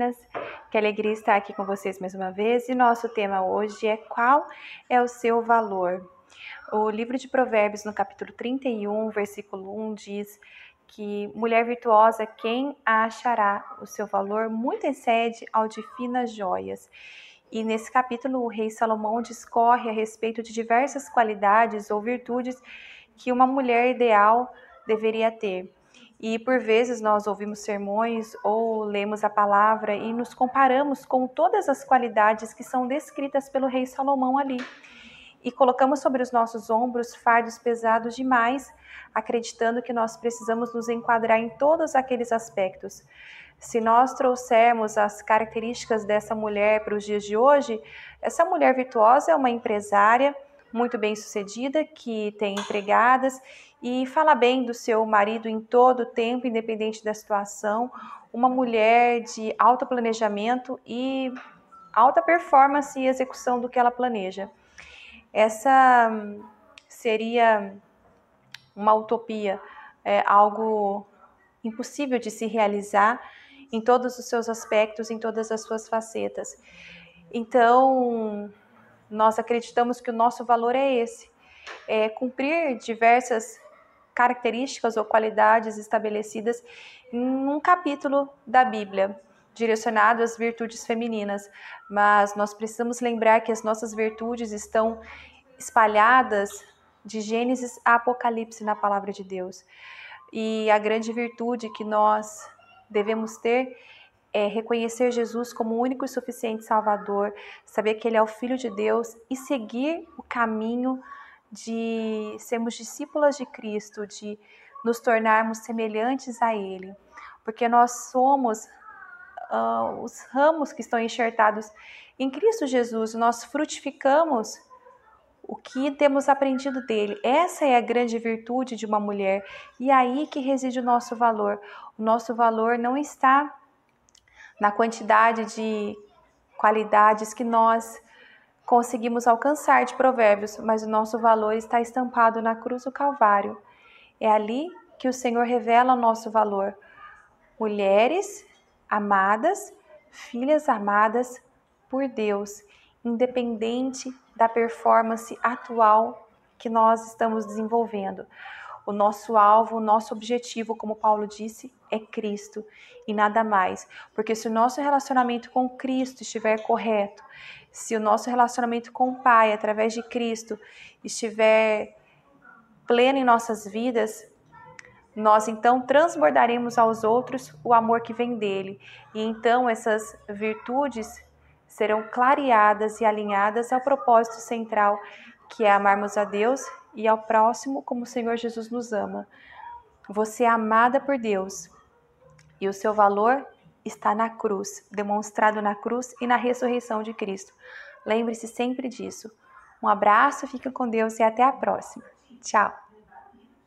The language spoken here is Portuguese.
Meninas. Que alegria estar aqui com vocês mais uma vez. E nosso tema hoje é qual é o seu valor? O livro de Provérbios, no capítulo 31, versículo 1, diz que mulher virtuosa, quem a achará? O seu valor muito excede ao de finas joias. E nesse capítulo, o rei Salomão discorre a respeito de diversas qualidades ou virtudes que uma mulher ideal deveria ter. E por vezes nós ouvimos sermões ou lemos a palavra e nos comparamos com todas as qualidades que são descritas pelo rei Salomão ali. E colocamos sobre os nossos ombros fardos pesados demais, acreditando que nós precisamos nos enquadrar em todos aqueles aspectos. Se nós trouxermos as características dessa mulher para os dias de hoje, essa mulher virtuosa é uma empresária muito bem sucedida, que tem empregadas e fala bem do seu marido em todo o tempo, independente da situação. Uma mulher de alto planejamento e alta performance e execução do que ela planeja. Essa hum, seria uma utopia, é algo impossível de se realizar em todos os seus aspectos, em todas as suas facetas. Então, nós acreditamos que o nosso valor é esse, é cumprir diversas características ou qualidades estabelecidas em um capítulo da Bíblia, direcionado às virtudes femininas, mas nós precisamos lembrar que as nossas virtudes estão espalhadas de Gênesis a Apocalipse na palavra de Deus. E a grande virtude que nós devemos ter é reconhecer Jesus como o único e suficiente Salvador, saber que Ele é o Filho de Deus e seguir o caminho de sermos discípulas de Cristo, de nos tornarmos semelhantes a Ele, porque nós somos uh, os ramos que estão enxertados em Cristo Jesus, nós frutificamos o que temos aprendido dele. Essa é a grande virtude de uma mulher e é aí que reside o nosso valor. O nosso valor não está na quantidade de qualidades que nós conseguimos alcançar de provérbios, mas o nosso valor está estampado na cruz do Calvário. É ali que o Senhor revela o nosso valor. Mulheres amadas, filhas amadas por Deus, independente da performance atual que nós estamos desenvolvendo. O nosso alvo, o nosso objetivo, como Paulo disse, é Cristo e nada mais. Porque se o nosso relacionamento com Cristo estiver correto, se o nosso relacionamento com o Pai, através de Cristo, estiver pleno em nossas vidas, nós então transbordaremos aos outros o amor que vem dele. E então essas virtudes serão clareadas e alinhadas ao propósito central, que é amarmos a Deus e ao próximo como o Senhor Jesus nos ama. Você é amada por Deus e o seu valor está na cruz, demonstrado na cruz e na ressurreição de Cristo. Lembre-se sempre disso. Um abraço, fica com Deus e até a próxima. Tchau!